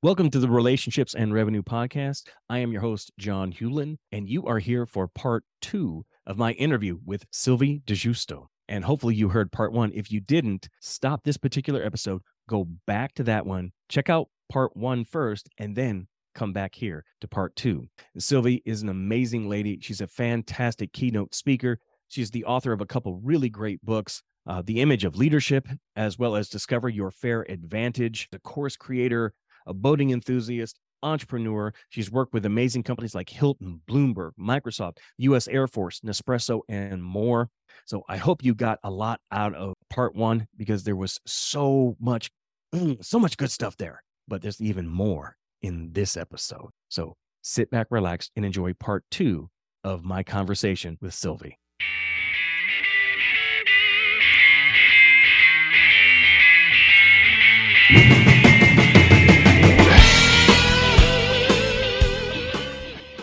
Welcome to the Relationships and Revenue Podcast. I am your host, John Hewlin, and you are here for part two of my interview with Sylvie di Giusto. And hopefully you heard part one. If you didn't, stop this particular episode, go back to that one, check out part one first, and then come back here to part two. Sylvie is an amazing lady. She's a fantastic keynote speaker. She's the author of a couple really great books. Uh, the image of leadership, as well as discover your fair advantage, the course creator, a boating enthusiast, entrepreneur. She's worked with amazing companies like Hilton, Bloomberg, Microsoft, US Air Force, Nespresso, and more. So I hope you got a lot out of part one because there was so much, so much good stuff there. But there's even more in this episode. So sit back, relax, and enjoy part two of my conversation with Sylvie.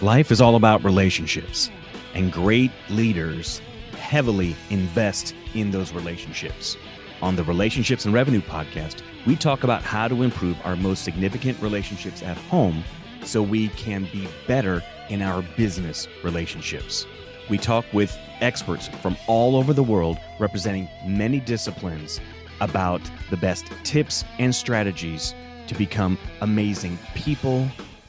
Life is all about relationships, and great leaders heavily invest in those relationships. On the Relationships and Revenue podcast, we talk about how to improve our most significant relationships at home so we can be better in our business relationships. We talk with experts from all over the world representing many disciplines about the best tips and strategies to become amazing people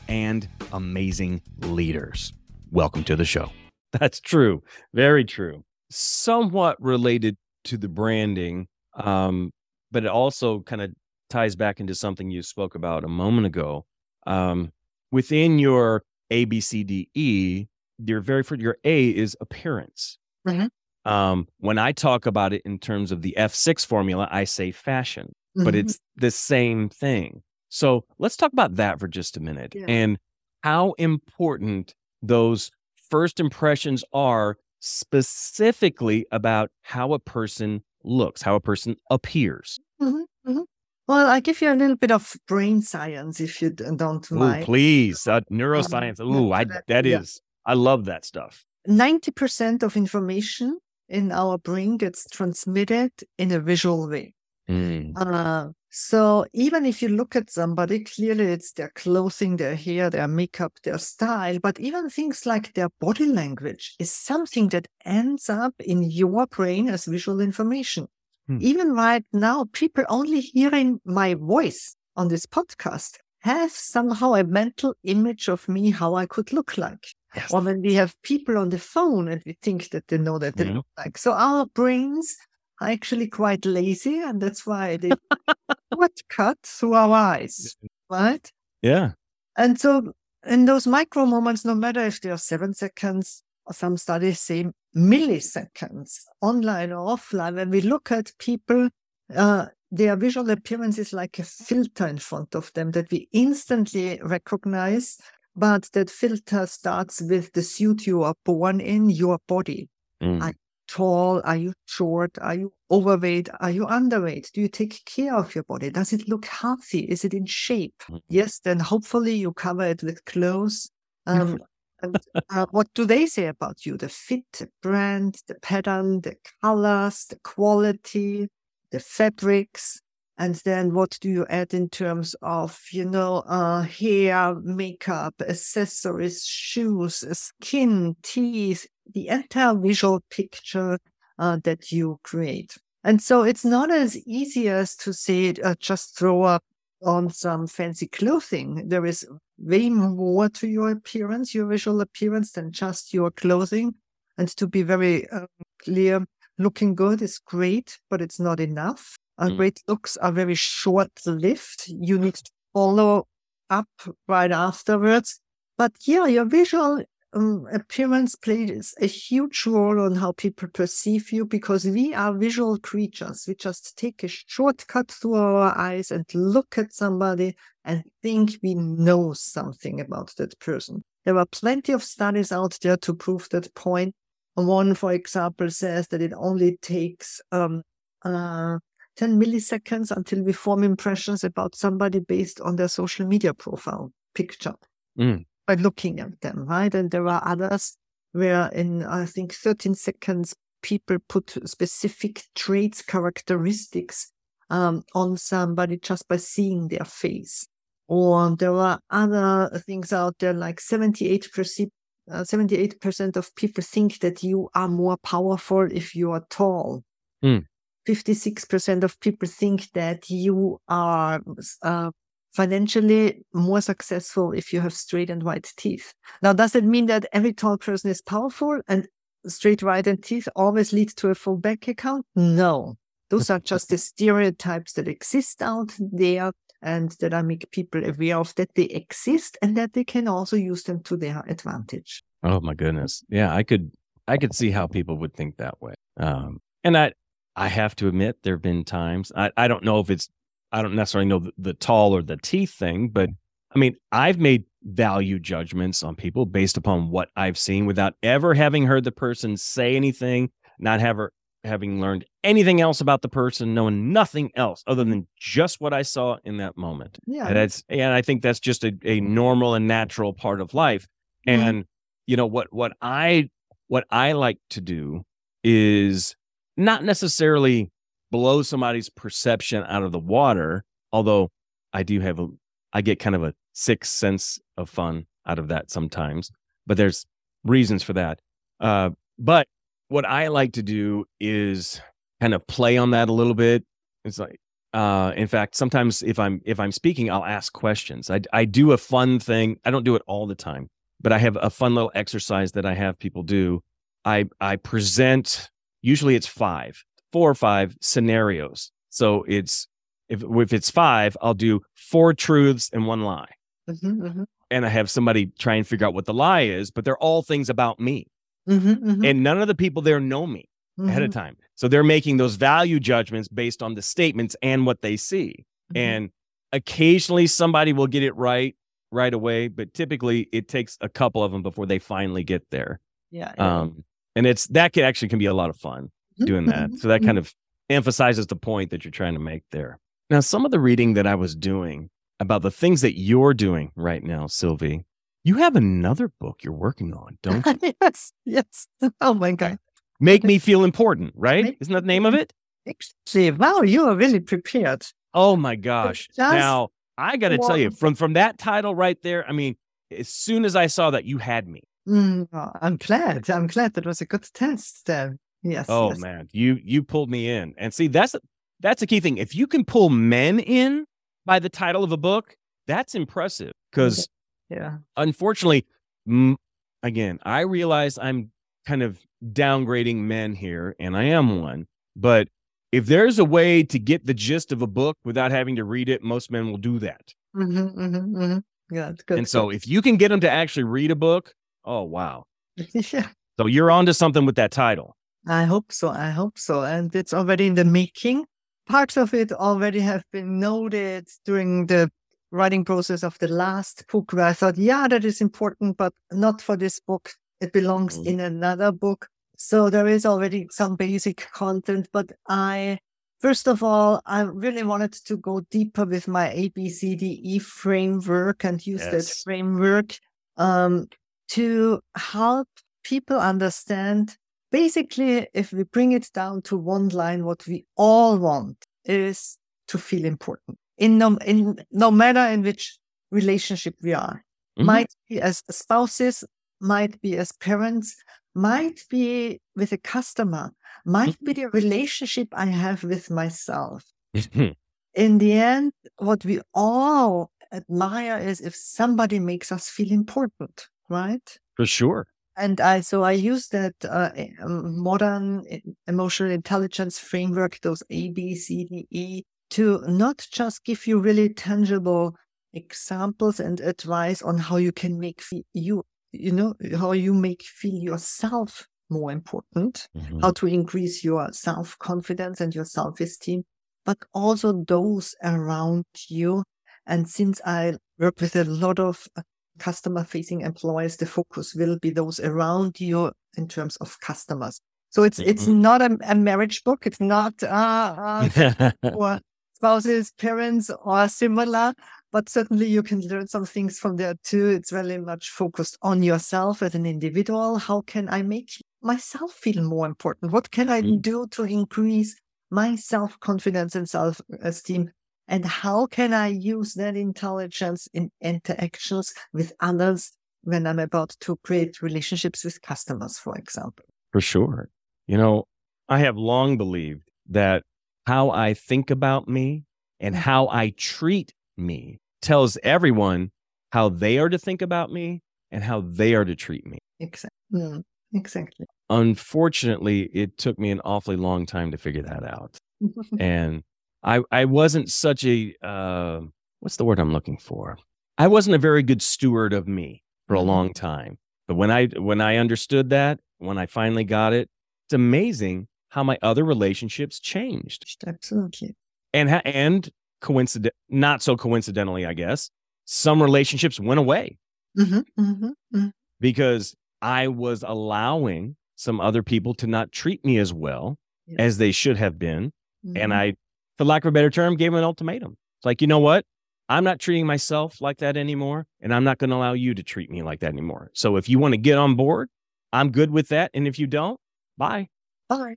and amazing leaders. Welcome to the show. That's true. Very true. Somewhat related to the branding, um, but it also kind of ties back into something you spoke about a moment ago. Um, within your A, B, C, D, E, your very first, your A is appearance. Mhm. Um, when I talk about it in terms of the F6 formula, I say fashion, but Mhm. it's the same thing. So let's talk about that for just a minute Yeah. and how important those first impressions are specifically about how a person looks, how a person appears. Mhm, mhm. Well, I give you a little bit of brain science if you don't Ooh, mind. please, uh, neuroscience. yeah, Ooh, I that- that yeah. is, I love that stuff. 90% of information in our brain gets transmitted in a visual way. Mm, Uh, so even if you look at somebody, clearly it's their clothing, their hair, their makeup, their style, but even things like their body language is something that ends up in your brain as visual information. Hmm. Even right now, people only hearing my voice on this podcast have somehow a mental image of me, how I could look like. Yes. Or when we have people on the phone and we think that they know that they Mhm. look like. So our brains are actually quite lazy, and that's why they shortcut through our eyes, right? Yeah. And so in those micro moments, no matter if they are seven seconds, or some studies say milliseconds, online or offline, when we look at people, uh, their visual appearance is like a filter in front of them that we instantly recognize. But that filter starts with the suit you are born in, your body Mm, I- tall? Are you short? Are you overweight? Are you underweight? Do you take care of your body? Does it look healthy? Is it in shape? Mhm. Yes, then hopefully you cover it with clothes. Um, and uh, what do they say about you? The fit, the brand, the pattern, the colors, the quality, the fabrics. And then what do you add in terms of, you know, uh, hair, makeup, accessories, shoes, skin, teeth, the entire visual picture uh, that you create. And so it's not as easy as to say, uh, just throw up on some fancy clothing. There is way more to your appearance, your visual appearance, than just your clothing. And to be very um, clear, looking good is great, but it's not enough. Uh, Mm. Great looks are very short lived. You need to follow up right afterwards. But yeah, your visual um, appearance plays a huge role on how people perceive you because we are visual creatures. We just take a shortcut through our eyes and look at somebody and think we know something about that person. There are plenty of studies out there to prove that point. One, for example, says that it only takes um, uh, 10 milliseconds until we form impressions about somebody based on their social media profile picture Mm. by looking at them, right? And there are others where in, I think, 13 seconds, people put specific traits, characteristics um, on somebody just by seeing their face. Or there are other things out there like 78%, uh, 78% of people think that you are more powerful if you are tall. Mm. 56% of people think that you are uh, financially more successful if you have straight and white teeth. Now, does it mean that every tall person is powerful and straight, white, and teeth always lead to a full bank account? No. Those are just the stereotypes that exist out there and that I make people aware of that they exist and that they can also use them to their advantage. Oh my goodness. Yeah, I could I could see how people would think that way. Um, and I I have to admit there have been times I, I don't know if it's I don't necessarily know the, the tall or the teeth thing, but I mean, I've made value judgments on people based upon what I've seen without ever having heard the person say anything, not have having learned anything else about the person, knowing nothing else other than just what I saw in that moment. Yeah. And that's and I think that's just a, a normal and natural part of life. Mm-hmm. And you know what what I what I like to do is not necessarily blow somebody's perception out of the water, although I do have a I get kind of a sixth sense of fun out of that sometimes, but there's reasons for that. Uh, but what I like to do is kind of play on that a little bit. It's like, uh, in fact, sometimes if I'm if I'm speaking, I'll ask questions. I I do a fun thing. I don't do it all the time, but I have a fun little exercise that I have people do. I I present. Usually, it's five, four or five scenarios. So it's if if it's five, I'll do four truths and one lie. Mm-hmm, mm-hmm. And I have somebody try and figure out what the lie is, but they're all things about me. Mm-hmm, mm-hmm, and none of the people there know me ahead of mm-hmm. time. So they're making those value judgments based on the statements and what they see. Mm-hmm. And occasionally somebody will get it right right away, but typically it takes a couple of them before they finally get there. Yeah. yeah. Um, and it's that can actually can be a lot of fun mm-hmm, doing that. So that kind of emphasizes the point that you're trying to make there. Now, some of the reading that I was doing about the things that you're doing right now, Sylvie, you have another book you're working on, don't you? yes, yes. Oh my God. Make me feel important, right? Isn't that the name of it? Actually, wow, you are really prepared. Oh my gosh. Now, I got to tell you, from from that title right there, I mean, as soon as I saw that, you had me. Mm, I'm glad. I'm glad that was a good test. Uh, yes. Oh yes. man, you you pulled me in, and see that's that's a key thing. If you can pull men in by the title of a book, that's impressive because yeah. Unfortunately, m- again, I realize I'm kind of downgrading men here, and I am one. But if there's a way to get the gist of a book without having to read it, most men will do that. Mm-hmm, mm-hmm, mm-hmm. Yeah, good. And so, if you can get them to actually read a book, oh wow. yeah. So you're onto something with that title. I hope so. I hope so. And it's already in the making. Parts of it already have been noted during the writing process of the last book where I thought, yeah, that is important, but not for this book. It belongs mm-hmm. in another book. So there is already some basic content, but I, first of all, I really wanted to go deeper with my ABCDE framework and use yes. that framework um, to help people understand. Basically, if we bring it down to one line, what we all want is to feel important in no, in no matter in which relationship we are. Mm-hmm. Might be as spouses, might be as parents, might be with a customer, might mm-hmm. be the relationship I have with myself. Mm-hmm. In the end, what we all admire is if somebody makes us feel important, right? For sure. And I so I use that uh, um, modern emotional intelligence framework, those A, B, C, D, E to not just give you really tangible examples and advice on how you can make you you know how you make feel yourself more important mm-hmm. how to increase your self confidence and your self esteem but also those around you and since i work with a lot of uh, customer facing employees the focus will be those around you in terms of customers so it's mm-hmm. it's not a, a, marriage book it's not uh, uh, for spouses, parents, or similar. But certainly you can learn some things from there too. It's very much focused on yourself as an individual. How can I make myself feel more important? What can I mm. do to increase my self confidence and self esteem And how can I use that intelligence in interactions with others when I'm about to create relationships with customers, for example? For sure. You know, I have long believed that how I think about me and Mm. how I treat me tells everyone how they are to think about me and how they are to treat me. Exactly. exactly. Unfortunately, it took me an awfully long time to figure that out. and I I wasn't such a uh, what's the word I'm looking for? I wasn't a very good steward of me for a Mhm. long time. But when I when I understood that, when I finally got it, it's amazing how my other relationships changed. Absolutely. And ha- and coincident not so coincidentally, I guess, some relationships went away hmm hmm hmm because I was allowing some other people to not treat me as well as they should have been and Mm-hmm. I, for lack of a better term, gave him an ultimatum. It's like, you know what? I'm not treating myself like that anymore, and I'm not going to allow you to treat me like that anymore. So if you want to get on board, I'm good with that. And if you don't, bye. Bye.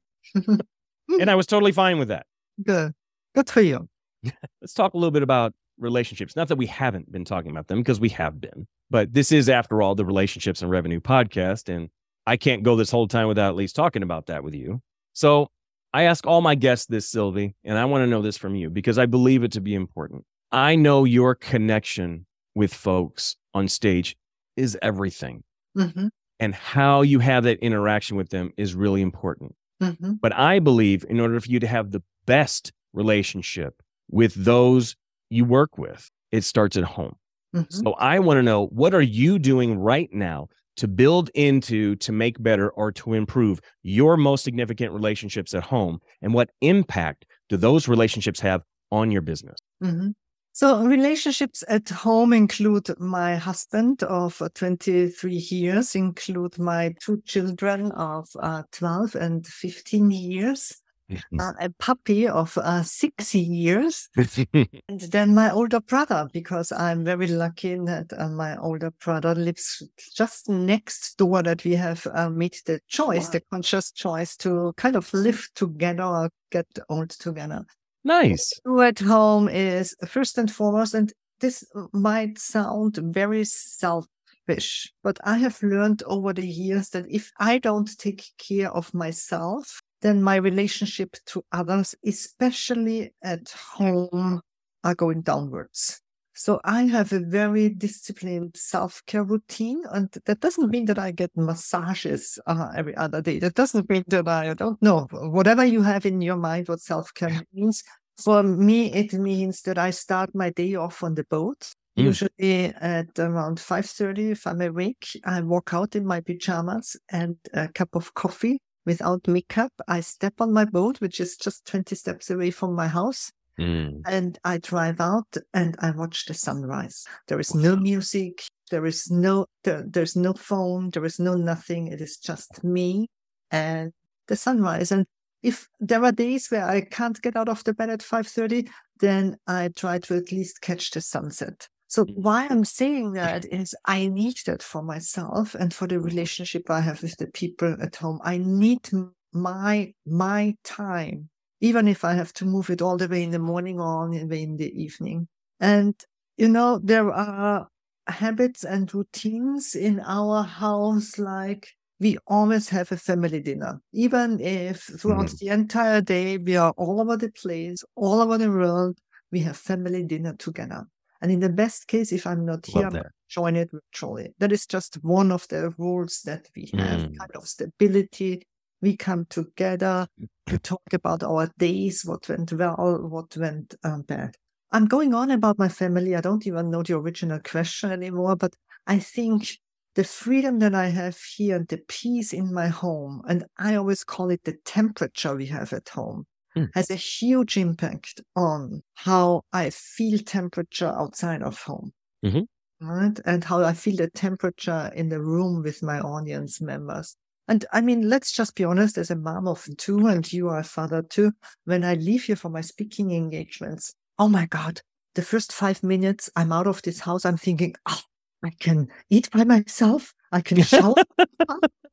And I was totally fine with that. Good. Good for you. Let's talk a little bit about relationships. Not that we haven't been talking about them because we have been, but this is, after all, the relationships and revenue podcast. And I can't go this whole time without at least talking about that with you. So I ask all my guests this, Sylvie, and I want to know this from you because I believe it to be important. I know your connection with folks on stage is everything, hmm and how you have that interaction with them is really important. hmm But I believe in order for you to have the best relationship with those you work with, it starts at home. hmm So I want to know what are you doing right now to build into, to make better, or to improve your most significant relationships at home? And what impact do those relationships have on your business? hmm So relationships at home include my husband of uh, 23 years, include my two children of uh, 12 and 15 years, uh, a puppy of uh, six years, and then my older brother, because I'm very lucky that uh, my older brother lives just next door that we have uh, made the choice, Wow. the conscious choice to kind of live together or get old together nice. at home is first and foremost, and this might sound very selfish, but I have learned over the years that if I don't take care of myself, then my relationship to others, especially at home, are going downwards. So I have a very disciplined self-care routine, and that doesn't mean that I get massages uh, every other day. That doesn't mean that I don't know whatever you have in your mind what self-care means. For me, it means that I start my day off on the boat. Mm. Usually at around five thirty, if I'm awake, I walk out in my pajamas and a cup of coffee without makeup. I step on my boat, which is just twenty steps away from my house Mm. and I drive out and I watch the sunrise. There is no music. There is no there, there's no phone. There is no nothing. It is just me and the sunrise. And if there are days where I can't get out of the bed at five thirty, then I try to at least catch the sunset. So Mm. why I'm saying that is I need that for myself and for the relationship I have with the people at home. I need my my time even if I have to move it all the way in the morning or all the way in the evening. And, you know, there are habits and routines in our house, like we always have a family dinner, even if throughout Mhm. the entire day we are all over the place, all over the world, we have family dinner together. And in the best case, if I'm not here, join it virtually. That is just one of the rules that we have, Mm. kind of stability. We come together to talk about our days, what went well, what went um, bad. I'm going on about my family. I don't even know the original question anymore, but I think the freedom that I have here and the peace in my home, and I always call it the temperature we have at home, Hmm. has a huge impact on how I feel temperature outside of home. Mhm. Right. And how I feel the temperature in the room with my audience members. And I mean, let's just be honest, as a mom of two, and you are a father too, when I leave here for my speaking engagements, oh my God, the first five minutes I'm out of this house, I'm thinking, oh, I can eat by myself. I can shower.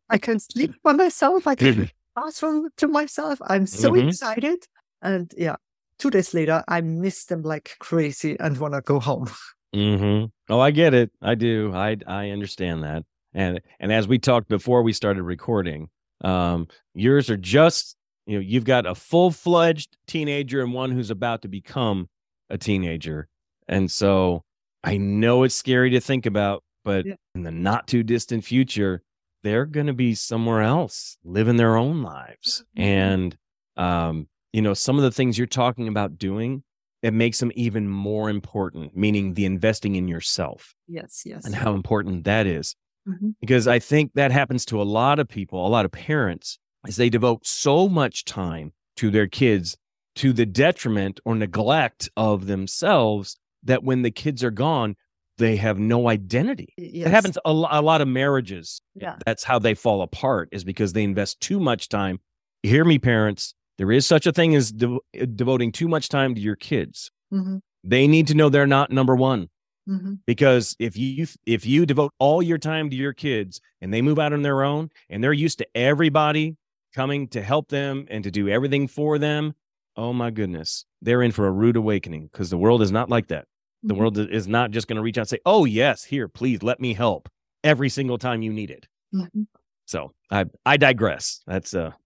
I can sleep by myself. I can bathroom to myself. I'm so Mhm. excited. And yeah, two days later, I miss them like crazy and want to go home. Mm-hmm. Oh, I get it. I do. I I understand that. And and as we talked before we started recording, um, yours are just you know you've got a full fledged teenager and one who's about to become a teenager, and so I know it's scary to think about, but yeah. in the not too distant future, they're going to be somewhere else, living their own lives, mm-hmm. and um, you know some of the things you're talking about doing it makes them even more important, meaning the investing in yourself. Yes, yes. And how important that is. Mm-hmm. Because I think that happens to a lot of people, a lot of parents, is they devote so much time to their kids to the detriment or neglect of themselves that when the kids are gone, they have no identity. Yes. It happens a, a lot of marriages. Yeah. That's how they fall apart is because they invest too much time. Hear me, parents. There is such a thing as de- devoting too much time to your kids. Mm-hmm. They need to know they're not number one. Mm-hmm. Because if you if you devote all your time to your kids and they move out on their own and they're used to everybody coming to help them and to do everything for them, oh my goodness, they're in for a rude awakening because the world is not like that. The Mm-hmm. world is not just going to reach out and say, "Oh yes, here, please let me help." Every single time you need it. Mm-hmm. So I I digress. That's a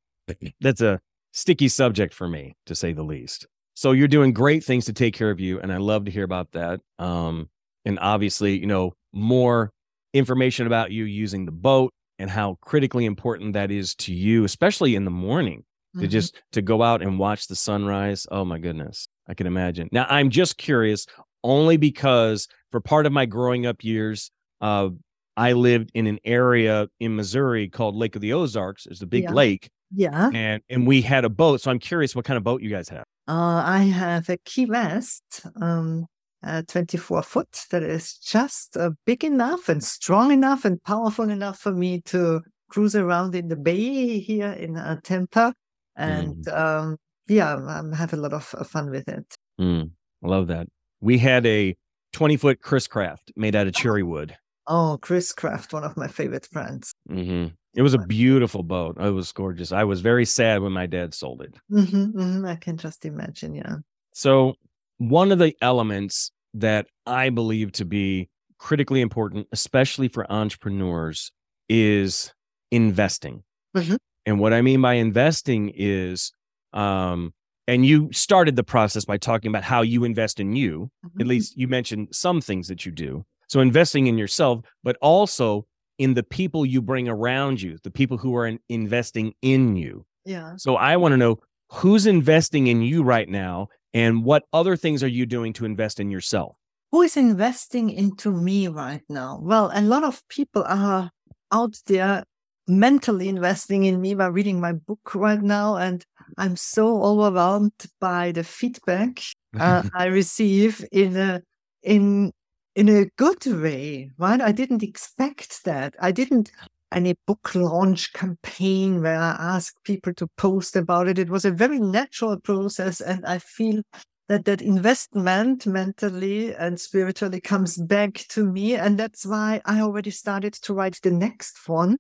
that's a sticky subject for me to say the least. So you're doing great things to take care of you, and I love to hear about that. Um, and obviously, you know, more information about you using the boat and how critically important that is to you, especially in the morning, to Mhm. just to go out and watch the sunrise. Oh my goodness, I can imagine. Now I'm just curious, only because for part of my growing up years, uh, I lived in an area in Missouri called Lake of the Ozarks. It's a big Yeah. lake, Yeah. and and we had a boat. So I'm curious what kind of boat you guys have. Uh, I have a Key West, um, uh, 24 foot that is just uh, big enough and strong enough and powerful enough for me to cruise around in the bay here in uh, Tampa. And um, yeah, I have a lot of uh, fun with it. Mm, I love that. We had a 20 foot Chris Craft made out of cherry wood. Oh, Chris Craft, one of my favorite brands. hmm It was a beautiful boat. It was gorgeous. I was very sad when my dad sold it. hmm hmm I can just imagine. Yeah. So, one of the elements that I believe to be critically important, especially for entrepreneurs, is investing. Mhm. And what I mean by investing is, um, and you started the process by talking about how you invest in you. At Mhm. least you mentioned some things that you do. So, investing in yourself, but also in the people you bring around you, the people who are in- investing in you. Yeah. So I want to know who's investing in you right now and what other things are you doing to invest in yourself? who is investing into me right now? Well, a lot of people are out there mentally investing in me by reading my book right now. And I'm so overwhelmed by the feedback uh, I receive in a, in, in a good way, right? I didn't expect that. I didn't any book launch campaign where I asked people to post about it. It was a very natural process. And I feel that that investment mentally and spiritually comes back to me and that's why i already started to write the next one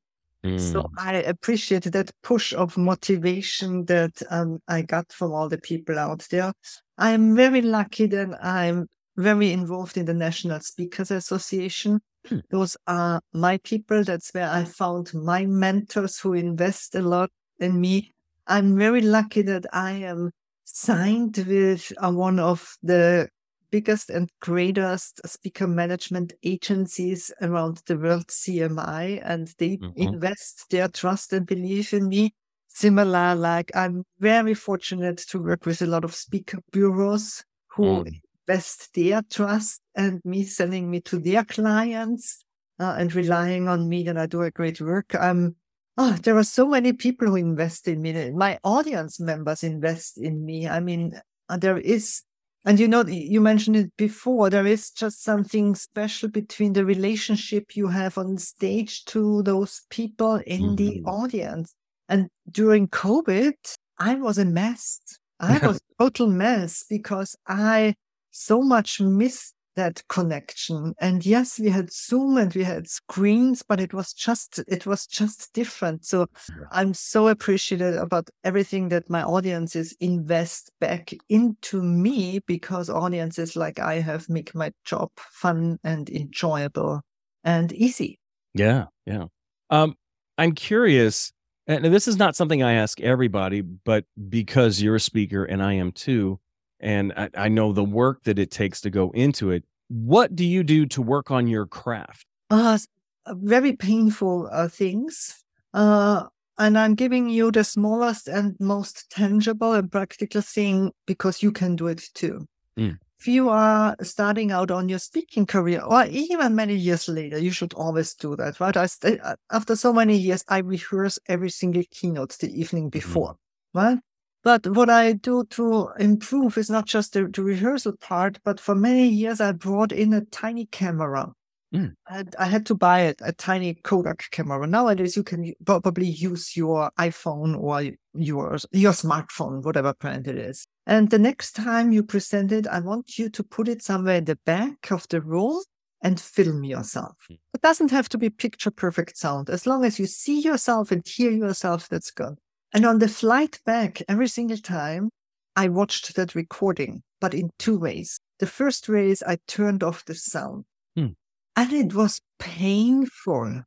so Mm, i appreciate that push of motivation that um, i got from all the people out there. I'm very lucky that i'm very involved in the national speakers association. Hmm. those are my people. That's where i found my mentors who invest a lot in me. I'm very lucky that i am signed with uh, one of the biggest and greatest speaker management agencies around the world, CMI, and they Mhm. invest their trust and belief in me. Similar, like I'm very fortunate to work with a lot of speaker bureaus who Mm. invest their trust and me sending me to their clients uh, and relying on me that I do a great work. I'm Oh, there are so many people who invest in me. My audience members invest in me. I mean, uh, there is, and you know, you mentioned it before, there is just something special between the relationship you have on stage to those people in the Mhm. audience. And during COVID, I was a mess. I was a total mess because I so much missed that connection. And yes, we had Zoom and we had screens, but it was just it was just different. So I'm so appreciative about everything that my audiences invest back into me because audiences like I have make my job fun and enjoyable and easy. Yeah, yeah. Um, I'm curious, and this is not something I ask everybody, but because you're a speaker and I am too, and I, I know the work that it takes to go into it. What do you do to work on your craft? Uh, uh, very painful uh, things. Uh, and I'm giving you the smallest and most tangible and practical thing because you can do it too. Mm. If you are starting out on your speaking career, or even many years later, you should always do that, right? I st- uh, after so many years, I rehearse every single keynote the evening before, right? But what I do to improve is not just the, the rehearsal part, but for many years, I brought in a tiny camera. Mm. I had, I had to buy it, a tiny Kodak camera. Nowadays, you can probably use your iPhone or yours, your smartphone, whatever brand it is. And the next time you present it, I want you to put it somewhere in the back of the room and film yourself. Mm. It doesn't have to be picture perfect sound. As long as you see yourself and hear yourself, that's good. And on the flight back, every single time, I watched that recording, but in two ways. The first way is I turned off the sound. Hmm. And it was painful,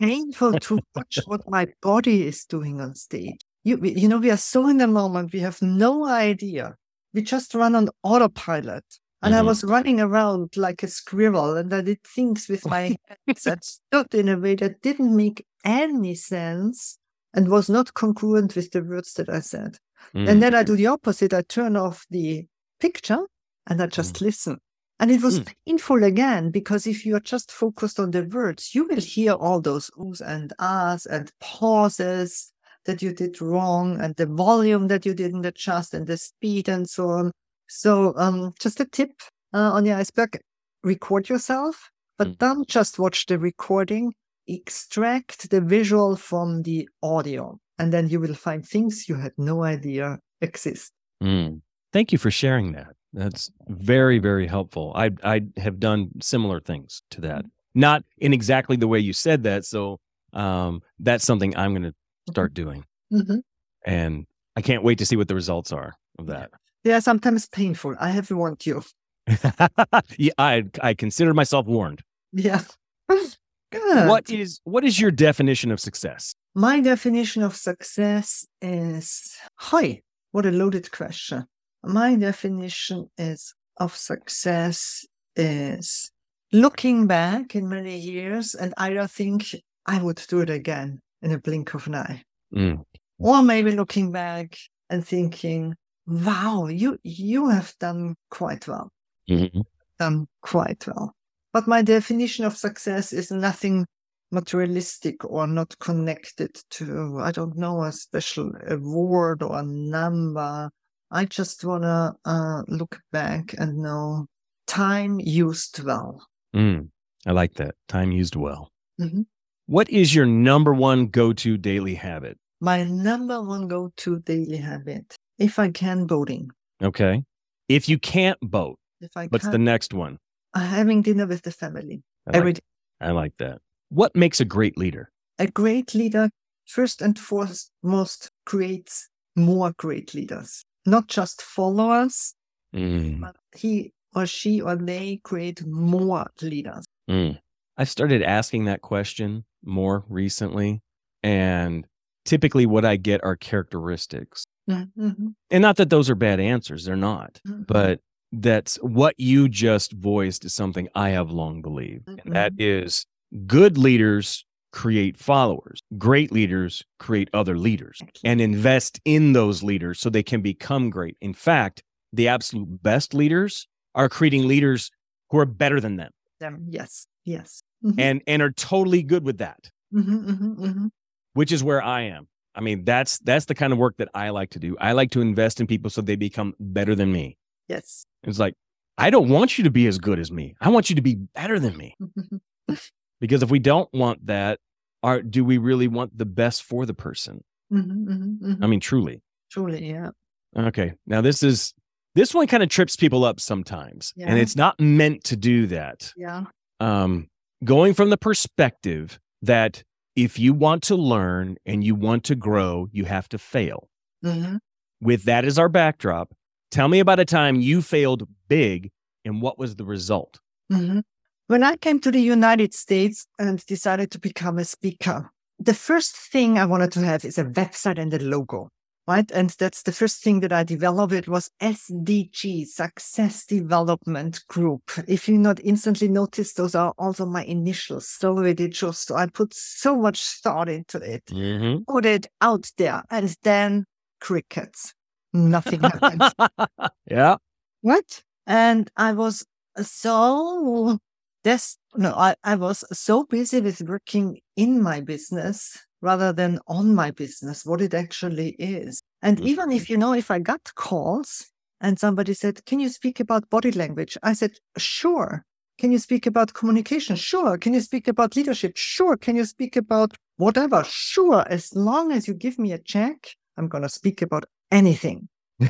painful to watch what my body is doing on stage. You, you know, we are so in the moment, we have no idea. We just run on autopilot. And I Mhm. was running around like a squirrel and I did things with my hands that stood in a way that didn't make any sense and was not congruent with the words that I said. Mm. And then I do the opposite. I turn off the picture and I just listen. And it was Mm. painful again because if you are just focused on the words, you will hear all those oohs and ahs and pauses that you did wrong and the volume that you didn't adjust and the speed and so on. So, um, just a tip uh, on the iceberg record yourself, but Mm. don't just watch the recording, extract the visual from the audio, and then you will find things you had no idea exist. Mm. Thank you for sharing that. That's very, very helpful. I I have done similar things to that. Not in exactly the way you said that. So um, that's something I'm going to start doing, Mhm. and I can't wait to see what the results are of that. They are sometimes painful. I have warned you. yeah, I I consider myself warned. Yeah. Good. What is what is your definition of success? My definition of success is hi. What a loaded question. My definition is of success is looking back in many years and I don't think I would do it again in a blink of an eye. Mm. Or maybe looking back and thinking, wow, you you have done quite well. Mhm. done quite well. But my definition of success is nothing materialistic or not connected to, I don't know, a special award or a number. I just want to uh, look back and know time used well. Mm. I like that. Time used well. Mhm. What is your number one go to daily habit? My number one go to daily habit, if I can, boating. Okay. If you can't boat, If I what's the next one? Having dinner with the family I like, every day. I like that. What makes a great leader? A great leader, first and foremost, creates more great leaders, not just followers, Mm. but he or she or they create more leaders. Mm. I've started asking that question more recently. And typically, what I get are characteristics. Mhm, And not that those are bad answers, they're not. mhm. But that's what you just voiced is something I have long believed. And that is good leaders create followers, great leaders create other leaders and invest in those leaders so they can become great. In fact, the absolute best leaders are creating leaders who are better than them Them, yes, yes. Mhm, and and are totally good with that, mhm, mhm, mhm. which is where I am. I mean, that's that's the kind of work that I like to do. I like to invest in people so they become better than me. Yes. It's like I don't want you to be as good as me. I want you to be better than me. Because if we don't want that, are do we really want the best for the person? Mhm, mhm, mhm. I mean, truly. Truly, yeah. Okay. Now this is this one kind of trips people up sometimes, and it's not meant to do that. Yeah. Um, going from the perspective that if you want to learn and you want to grow, you have to fail. hmm With that as our backdrop, tell me about a time you failed big and what was the result? hmm When I came to the United States and decided to become a speaker, the first thing I wanted to have is a website and a logo, right? And that's the first thing that I developed. It was SDG, Success Development Group. If you not instantly notice, those are also my initials. So it just, I put so much thought into it, Mm-hmm. put it out there, and then crickets. Nothing happened. yeah. What? And I was so this no, I, I was so busy with working in my business rather than on my business, what it actually is. And mm-hmm. even if you know, if I got calls and somebody said, Can you speak about body language? I said, Sure. Can you speak about communication? Sure. Can you speak about leadership? Sure. Can you speak about whatever? Sure. As long as you give me a check, I'm going to speak about anything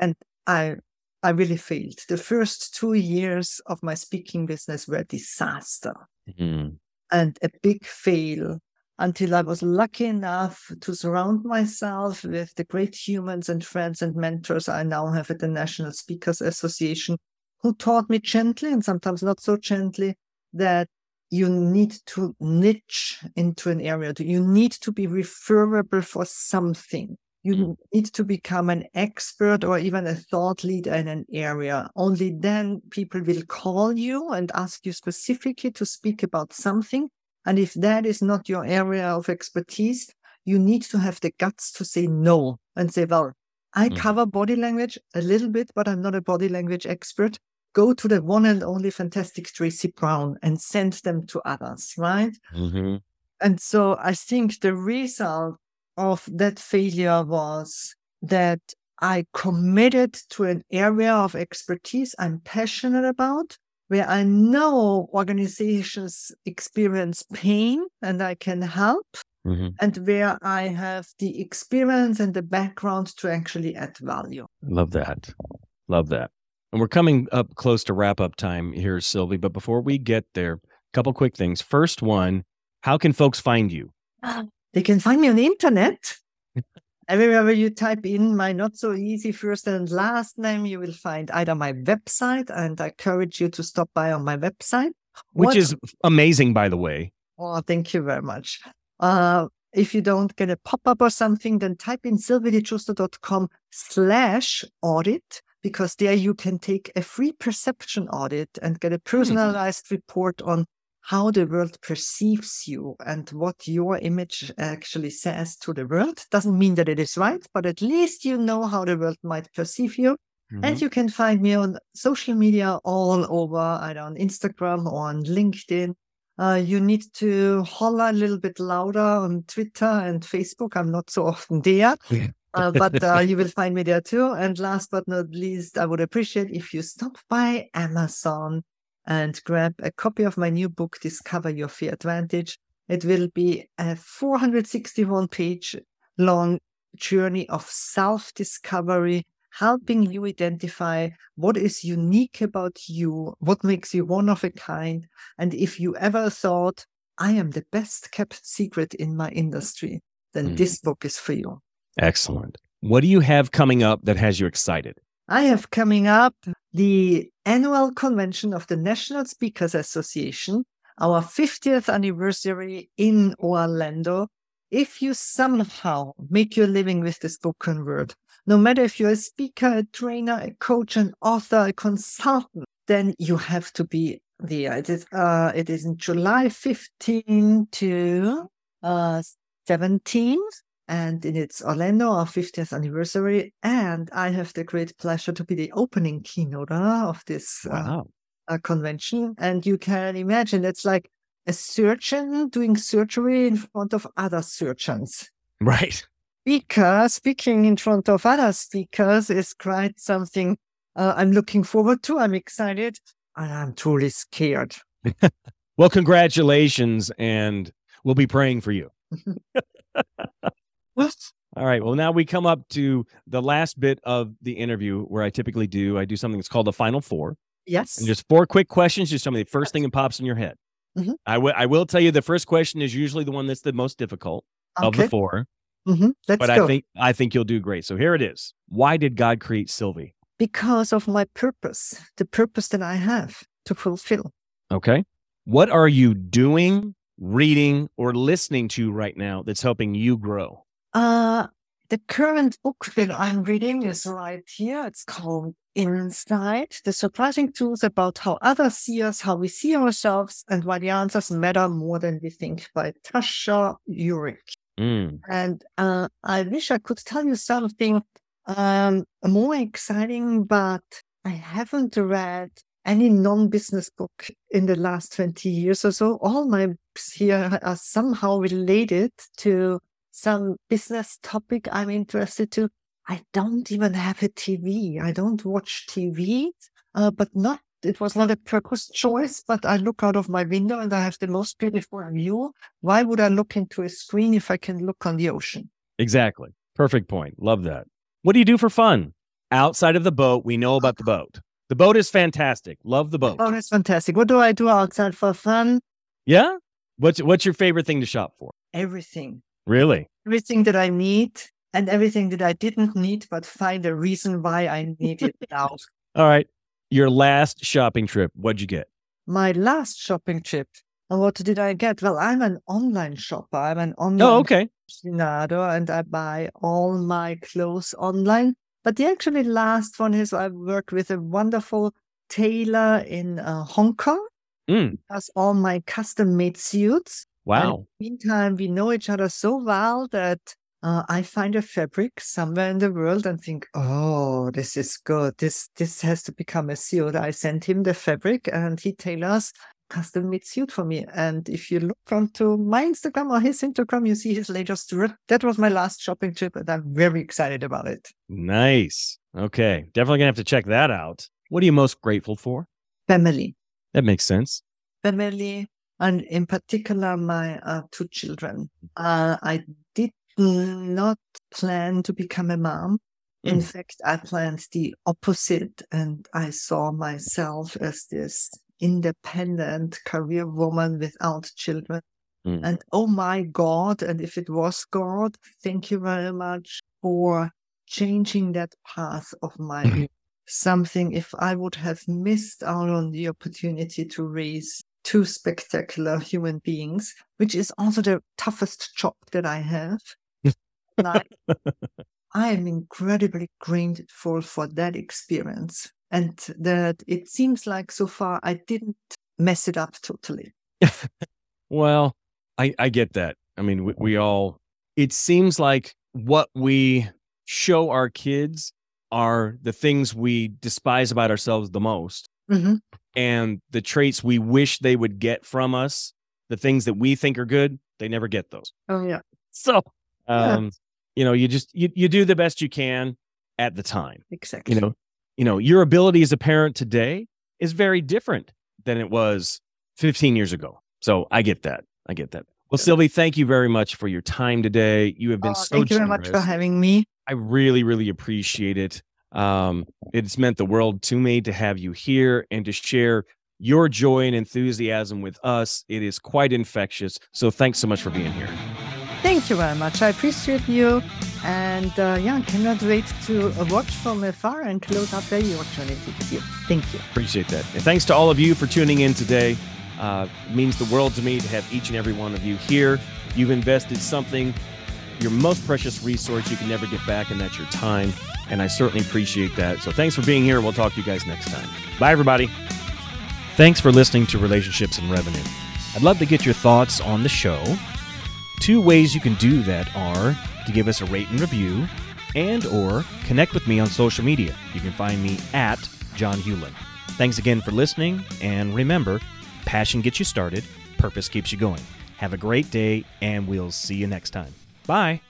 and I I really failed. The first two years of my speaking business were a disaster Mhm. and a big fail until I was lucky enough to surround myself with the great humans and friends and mentors I now have at the National Speakers Association who taught me gently and sometimes not so gently that you need to niche into an area. You need to be referable for something. You need to become an expert or even a thought leader in an area. Only then people will call you and ask you specifically to speak about something. And if that is not your area of expertise, you need to have the guts to say no and say, well, I Mhm. cover body language a little bit, but I'm not a body language expert. Go to the one and only fantastic Traci Brown and send them to others, right? Mhm. And so I think the result of that failure was that I committed to an area of expertise I'm passionate about, where I know organizations experience pain and I can help, Mhm. and where I have the experience and the background to actually add value. Love that. Love that. And we're coming up close to wrap up time here, Sylvie. But before we get there, a couple quick things. First one, how can folks find you? They can find me on the internet. Everywhere you type in my not so easy first and last name, you will find either my website, and I encourage you to stop by on my website. Which What- is amazing, by the way. Oh, thank you very much. Uh, if you don't get a pop-up or something, then type in sylviedigiusto.com slash audit, because there you can take a free perception audit and get a personalized report on how the world perceives you and what your image actually says to the world. Doesn't mean that it is right, but at least you know how the world might perceive you. And you can find me on social media all over, either on Instagram or on LinkedIn. Uh, you need to holler a little bit louder on Twitter and Facebook. I'm not so often there, Yeah. uh, but uh, you will find me there too. And last but not least, I would appreciate if you stop by Amazon and grab a copy of my new book, Discover Your Fair Advantage. It will be a 461 page long journey of self discovery, helping you identify what is unique about you, what makes you one of a kind. And if you ever thought, I am the best kept secret in my industry, then Mhm. this book is for you. Excellent. What do you have coming up that has you excited? I have coming up the annual convention of the National Speakers Association, our 50th anniversary in Orlando. If you somehow make your living with the spoken word, no matter if you're a speaker, a trainer, a coach, an author, a consultant, then you have to be there. It is, uh, it is in July 15 to uh, 17 and in its Orlando, our 50th anniversary. And I have the great pleasure to be the opening keynote of this uh, Wow. uh, convention. And you can imagine it's like a surgeon doing surgery in front of other surgeons. Right. Because speaking in front of other speakers is quite something uh, I'm looking forward to. I'm excited and I'm truly scared. Well, congratulations. And we'll be praying for you. What? All right. Well, now we come up to the last bit of the interview where I typically do. I do something that's called the final four. Yes. And just four quick questions. Just tell me the first thing that pops in your head. Mhm. I will. I will tell you the first question is usually the one that's the most difficult of the Okay. four. hmm Let's but go. I think I think you'll do great. So here it is. Why did God create Sylvie? because of my purpose, the purpose that I have to fulfill. Okay. What are you doing, reading, or listening to right now that's helping you grow? Uh, the current book that I'm reading is right here. It's called Insight, the surprising truth about how others see us, how we see ourselves, and why the answers matter more than we think by Tasha Eurich. Mm, And uh, I wish I could tell you something um, more exciting, but I haven't read any non-business book in the last 20 years or so. All my books here are somehow related to some business topic I'm interested to. I don't even have a TV. I don't watch TV, uh, but not, it was not a purpose choice, but I look out of my window and I have the most beautiful view. Why would I look into a screen if I can look on the ocean? exactly. Perfect point. Love that. What do you do for fun outside of the boat? We know about the boat. The boat is fantastic. Love the boat. Oh, that's fantastic. What do I do outside for fun? Yeah. What's what's your favorite thing to shop for? Everything. Really? Everything that I need and everything that I didn't need, but find a reason why I need it now. All right. Your last shopping trip. What'd you get? My last shopping trip. And what did I get? Well, I'm an online shopper. I'm an online Oh, okay. aficionado and I buy all my clothes online. But the actually last one is I worked with a wonderful tailor in uh, Hong Kong. Mm, Does all my custom made suits. Wow. meantime, we know each other so well that uh, I find a fabric somewhere in the world and think, oh, this is good. This this has to become a suit. I send him the fabric and he tailors custom made suit for me. And if you look onto my Instagram or his Instagram, you see his latest trip. That was my last shopping trip, and I'm very excited about it. Nice. Okay. Definitely gonna have to check that out. What are you most grateful for? Family, That makes sense. family, and in particular my uh, two children. Uh, I did not plan to become a mom. In Mm. fact, I planned the opposite, and I saw myself as this independent career woman without children. Mm. And oh my God, and if it was God, thank you very much for changing that path of my Mhm. something if I would have missed out on the opportunity to raise two spectacular human beings, which is also the toughest job that I have. like, I am incredibly grateful for that experience and that it seems like so far I didn't mess it up totally. Well, I, I get that. I mean, we, we all, it seems like what we show our kids are the things we despise about ourselves the most hmm and the traits we wish they would get from us, the things that we think are good, they never get those. Oh, yeah. So, Yeah. um, you know, you just, you, you do the best you can at the time. Exactly. you know you know your ability as a parent today is very different than it was 15 years ago so i get that i get that well sylvie thank you very much for your time today you have been Oh, so thank you very much for having me. i really really appreciate it um it's meant the world to me to have you here and to share your joy and enthusiasm with us it is quite infectious so thanks so much for being here Thank you very much. I appreciate you. And uh, yeah, cannot wait to uh, watch from afar and close up the opportunity with you. Thank you. Appreciate that. And thanks to all of you for tuning in today. Uh, it means the world to me to have each and every one of you here. You've invested something, your most precious resource you can never get back, and that's your time. And I certainly appreciate that. So thanks for being here. We'll talk to you guys next time. Bye, everybody. Thanks for listening to Relationships and Revenue. I'd love to get your thoughts on the show. Two ways you can do that are to give us a rate and review and or connect with me on social media. You can find me at John Hewlin. Thanks again for listening, and remember, passion gets you started, purpose keeps you going. Have a great day, and we'll see you next time. Bye.